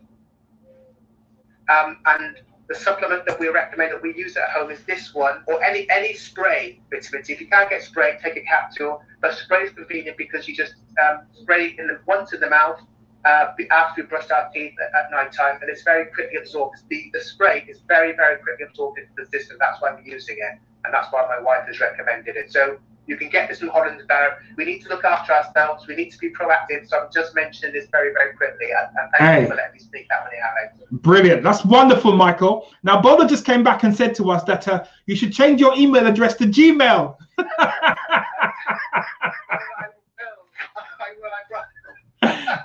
Um, and the supplement that we recommend that we use at home is this one, or any any spray vitamin D. If you can't get spray, take a capsule. But spray is convenient because you just um, spray in the once in the mouth uh, after we brush our teeth at, at night time, and it's very quickly absorbed. The, the spray is very, very quickly absorbed into the system. That's why we're using it, and that's why my wife has recommended it. So you can get this in Holland Barrett. We need to look after ourselves. We need to be proactive. So I'm just mentioning this very, very quickly. And, thank hey. you for letting me speak that many, Alex. Brilliant. That's wonderful, Michael. Now, Bola just came back and said to us that uh, you should change your email address to Gmail.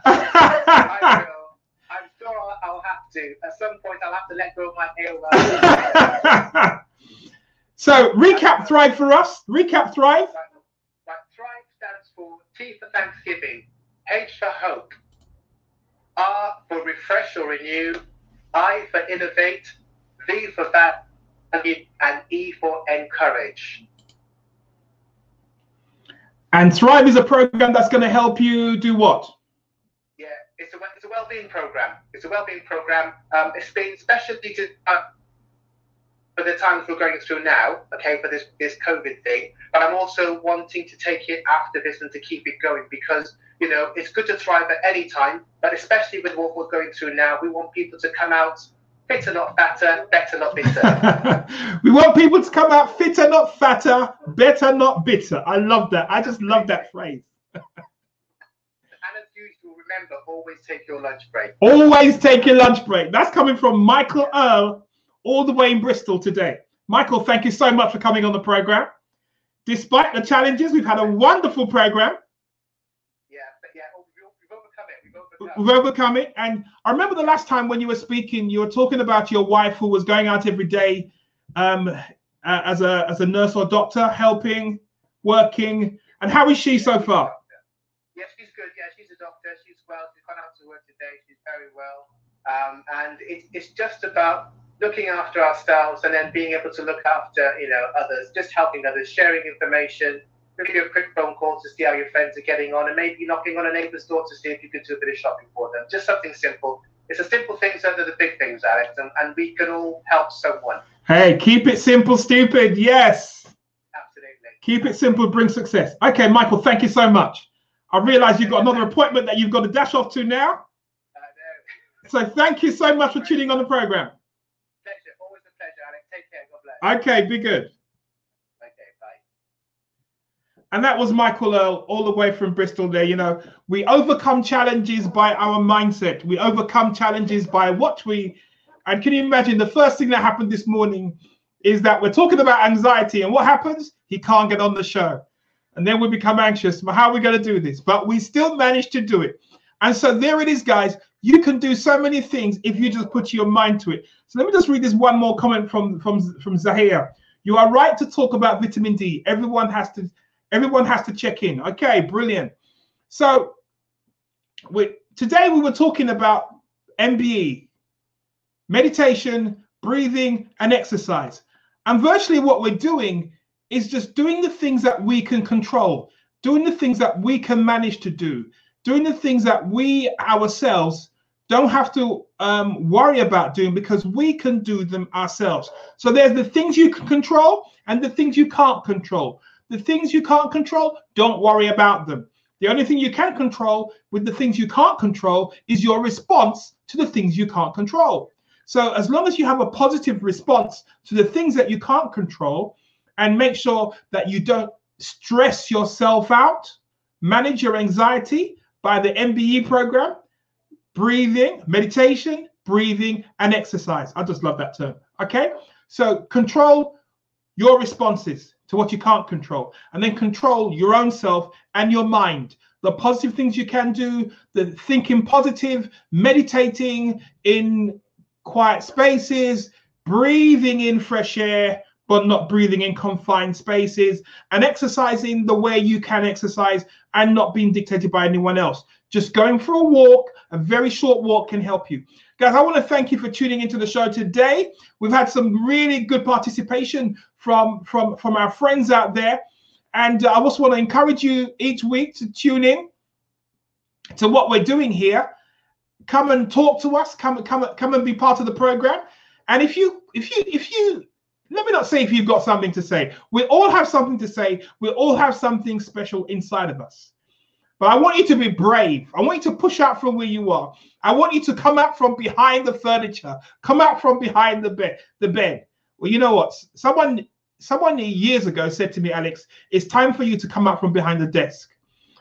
I will. I'm sure I'll have to. At some point, I'll have to let go of my AOL. so, recap Thrive for us. Recap Thrive. Right, Thrive stands for T for Thanksgiving, H for Hope, R for Refresh or Renew, I for Innovate, V for Value, and E for Encourage. And Thrive is a program that's going to help you do what? It's a it's a well-being program. It's a well-being program. Um, it's been specially to, uh, for the times we're going through now. Okay, for this this COVID thing, but I'm also wanting to take it after this and to keep it going because you know it's good to thrive at any time, but especially with what we're going through now, we want people to come out fitter, not fatter, better, not bitter. we want people to come out fitter, not fatter, better, not bitter. I love that. I just love that phrase remember, always take your lunch break. Always take your lunch break. That's coming from Michael Earl, all the way in Bristol today. Michael, thank you so much for coming on the program. Despite the challenges, we've had a wonderful program. Yeah, but yeah, oh, we've overcome it. We've overcome. We've overcome it. And I remember the last time when you were speaking, you were talking about your wife who was going out every day um, uh, as a as a nurse or doctor, helping, working. And how is she so far? Yeah, she's good. Yeah, she's a doctor. She's well. She's gone out to work today. She's very well. Um, and it, it's just about looking after ourselves and then being able to look after you know others, just helping others, sharing information. You a quick phone call to see how your friends are getting on, and maybe knocking on a neighbour's door to see if you could do a bit of shopping for them. Just something simple. It's the simple things that are the big things, Alex, and, and we can all help someone. Hey, keep it simple, stupid. Yes. Absolutely. Keep it simple, bring success. Okay, Michael, thank you so much. I realize you've got another appointment that you've got to dash off to now. So thank you so much for tuning on the program. Pleasure. Always a pleasure, Alex. Take care. God bless. Okay, be good. Okay, bye. And that was Michael Earl, all the way from Bristol. There, you know, we overcome challenges by our mindset. We overcome challenges by what we. And can you imagine the first thing that happened this morning is that we're talking about anxiety, and what happens? He can't get on the show and then we become anxious. How are we going to do this? But we still manage to do it. And so there it is, guys. You can do so many things if you just put your mind to it. So let me just read this one more comment from from from Zahir. You are right to talk about vitamin D. Everyone has to everyone has to check in. Okay, brilliant. So we, today we were talking about MBE, meditation, breathing, and exercise. And virtually what we're doing is just doing the things that we can control, doing the things that we can manage to do, doing the things that we ourselves don't have to um, worry about doing because we can do them ourselves. So there's the things you can control and the things you can't control. The things you can't control, don't worry about them. The only thing you can control with the things you can't control is your response to the things you can't control. So as long as you have a positive response to the things that you can't control, and make sure that you don't stress yourself out. Manage your anxiety by the MBE program, breathing, meditation, breathing, and exercise. I just love that term. Okay. So control your responses to what you can't control, and then control your own self and your mind. The positive things you can do, the thinking positive, meditating in quiet spaces, breathing in fresh air, but not breathing in confined spaces, and exercising the way you can exercise and not being dictated by anyone else. Just going for a walk, a very short walk can help you. Guys, I want to thank you for tuning into the show today. We've had some really good participation from from from our friends out there, and uh, I also want to encourage you each week to tune in to what we're doing here. Come and talk to us. Come come come and be part of the program. And if you if you if you let me not say if you've got something to say. We all have something to say. We all have something special inside of us. But I want you to be brave. I want you to push out from where you are. I want you to come out from behind the furniture. Come out from behind the bed. The bed. Well, you know what? Someone someone years ago said to me, Alex, it's time for you to come out from behind the desk.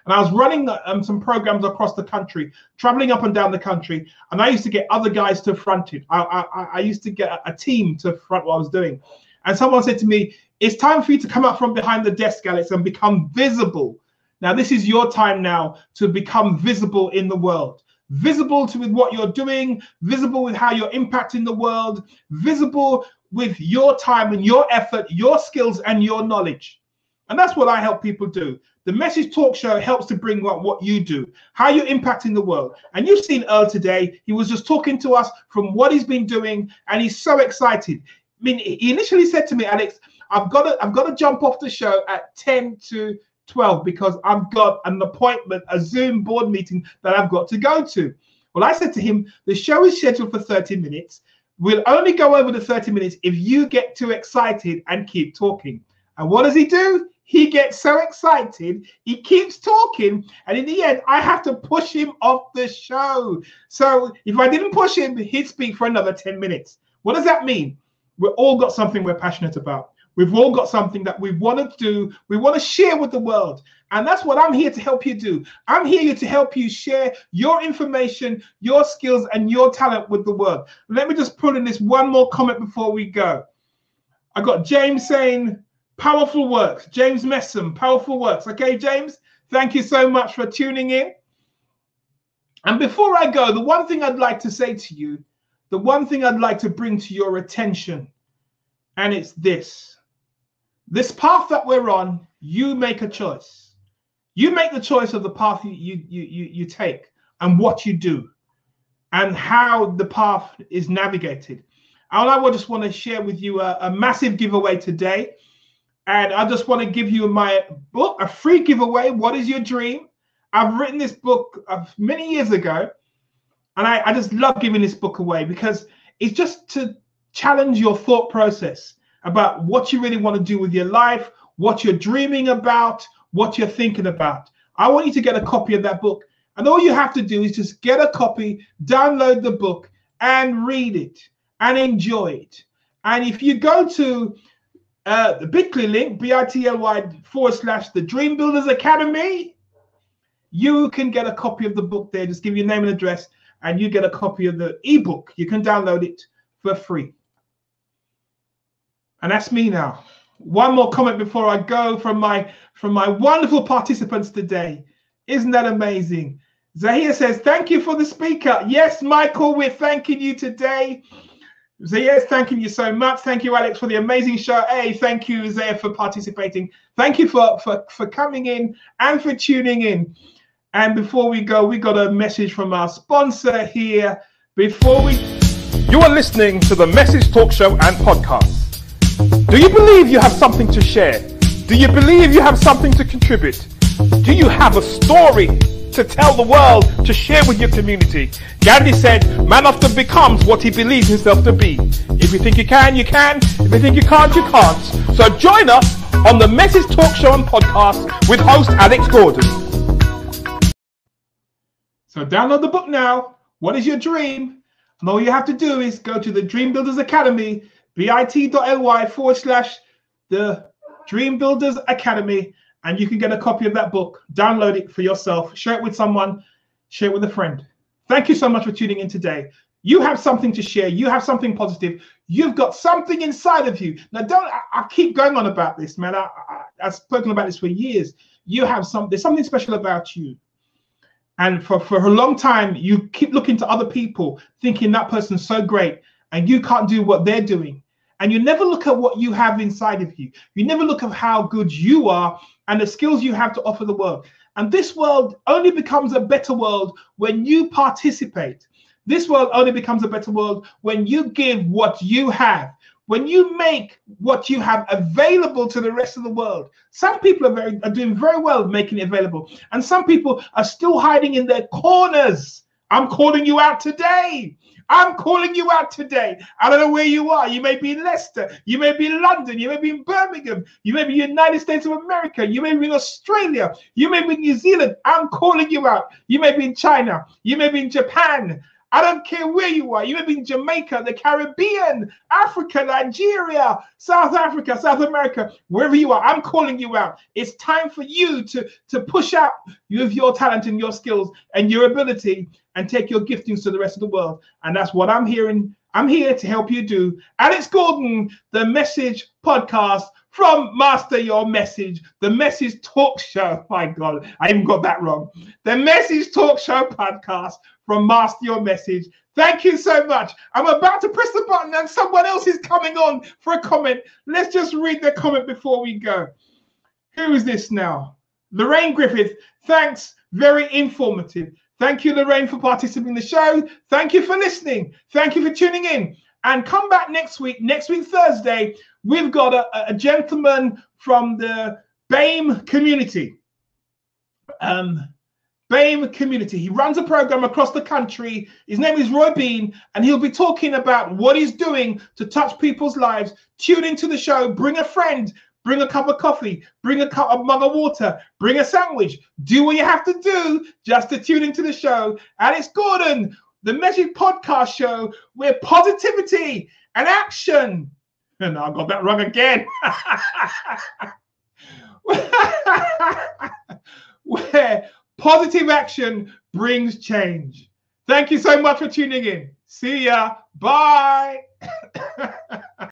And I was running um, some programs across the country, traveling up and down the country, and I used to get other guys to front it. I, I, I used to get a team to front what I was doing. And someone said to me, It's time for you to come out from behind the desk, Alex, and become visible. Now, this is your time now to become visible in the world. Visible to with what you're doing, visible with how you're impacting the world, visible with your time and your effort, your skills and your knowledge. And that's what I help people do. The Message Talk Show helps to bring what, what you do, how you're impacting the world. And you've seen Earl today. He was just talking to us from what he's been doing, and he's so excited. I mean, he initially said to me, Alex, I've got to, I've got to jump off the show at 10 to 12 because I've got an appointment, a Zoom board meeting that I've got to go to. Well, I said to him, the show is scheduled for 30 minutes. We'll only go over the 30 minutes if you get too excited and keep talking. And what does he do? He gets so excited, he keeps talking, and in the end, I have to push him off the show. So if I didn't push him, he'd speak for another 10 minutes. What does that mean? We've all got something we're passionate about. We've all got something that we want to do, we want to share with the world. And that's what I'm here to help you do. I'm here to help you share your information, your skills, and your talent with the world. Let me just put in this one more comment before we go. I got James saying, powerful works. James Messam, powerful works. Okay, James, thank you so much for tuning in. And before I go, the one thing I'd like to say to you, the one thing I'd like to bring to your attention, and it's this this path that we're on, you make a choice. You make the choice of the path you you you you take and what you do and how the path is navigated. And I just want to share with you a, a massive giveaway today. And I just want to give you my book, a free giveaway. What is your dream? I've written this book uh, many years ago, and I, I just love giving this book away because it's just to challenge your thought process about what you really want to do with your life, what you're dreaming about, what you're thinking about. I want you to get a copy of that book. And all you have to do is just get a copy, download the book, and read it and enjoy it. And if you go to uh, the bit.ly link, bit.ly forward slash the Dream Builders Academy, you can get a copy of the book there. Just give your name and address, and you get a copy of the ebook. You can download it for free. And that's me now. One more comment before I go from my from my wonderful participants today. Isn't that amazing? Zahir says, Thank you for the speaker. Yes, Michael, we're thanking you today. Zahir, thanking you so much. Thank you, Alex, for the amazing show. Hey, thank you, Zahir, for participating. Thank you for, for, for coming in and for tuning in. And before we go, we got a message from our sponsor here. Before we. You are listening to the Message Talk Show and Podcast. Do you believe you have something to share? Do you believe you have something to contribute? Do you have a story to tell the world, to share with your community? Gandhi said, man often becomes what he believes himself to be. If you think you can, you can. If you think you can't, you can't. So join us on the Message Talk Show and podcast with host Alex Gordon. So download the book now. What is your dream? And all you have to do is go to the Dream Builders Academy bit.ly forward slash the Dream Builders Academy, and you can get a copy of that book, download it for yourself, share it with someone, share it with a friend. Thank you so much for tuning in today. You have something to share. You have something positive. You've got something inside of you. Now, don't I, I keep going on about this, man. I, I, I've spoken about this for years. You have some. There's something special about you. And for, for a long time, you keep looking to other people, thinking that person's so great and you can't do what they're doing. And you never look at what you have inside of you. You never look at how good you are and the skills you have to offer the world. And this world only becomes a better world when you participate. This world only becomes a better world when you give what you have when you make what you have available to the rest of the world some people are very are doing very well making it available and some people are still hiding in their corners i'm calling you out today i'm calling you out today. I don't know where you are. You may be in leicester. You may be in london. You may be in birmingham. You may be united states of america. You may be in australia. You may be in new zealand. I'm calling you out. You may be in china. You may be in japan I don't care where you are. You may be in Jamaica, the Caribbean, Africa, Nigeria, South Africa, South America, wherever you are. I'm calling you out. It's time for you to, to push out with your talent and your skills and your ability and take your giftings to the rest of the world. And that's what I'm hearing. I'm here to help you do. Alex Gordon, the Message Podcast from Master Your Message, the Message Talk Show. My God, I even got that wrong. The Message Talk Show podcast from Master Your Message. Thank you so much. I'm about to press the button and someone else is coming on for a comment. Let's just read the comment before we go. Who is this now? Lorraine Griffith. Thanks. Very informative. Thank you, Lorraine, for participating in the show. Thank you for listening. Thank you for tuning in. And come back next week, next week, Thursday. We've got a, a gentleman from the BAME community. Um, BAME community. He runs a program across the country. His name is Roy Bean, and he'll be talking about what he's doing to touch people's lives. Tune into the show, bring a friend, bring a cup of coffee, bring a cup of mug of water, bring a sandwich. Do what you have to do just to tune into the show. Alex Gordon, the Magic Podcast Show, where positivity and action. And I got that wrong again. where Positive action brings change. Thank you so much for tuning in. See ya. Bye.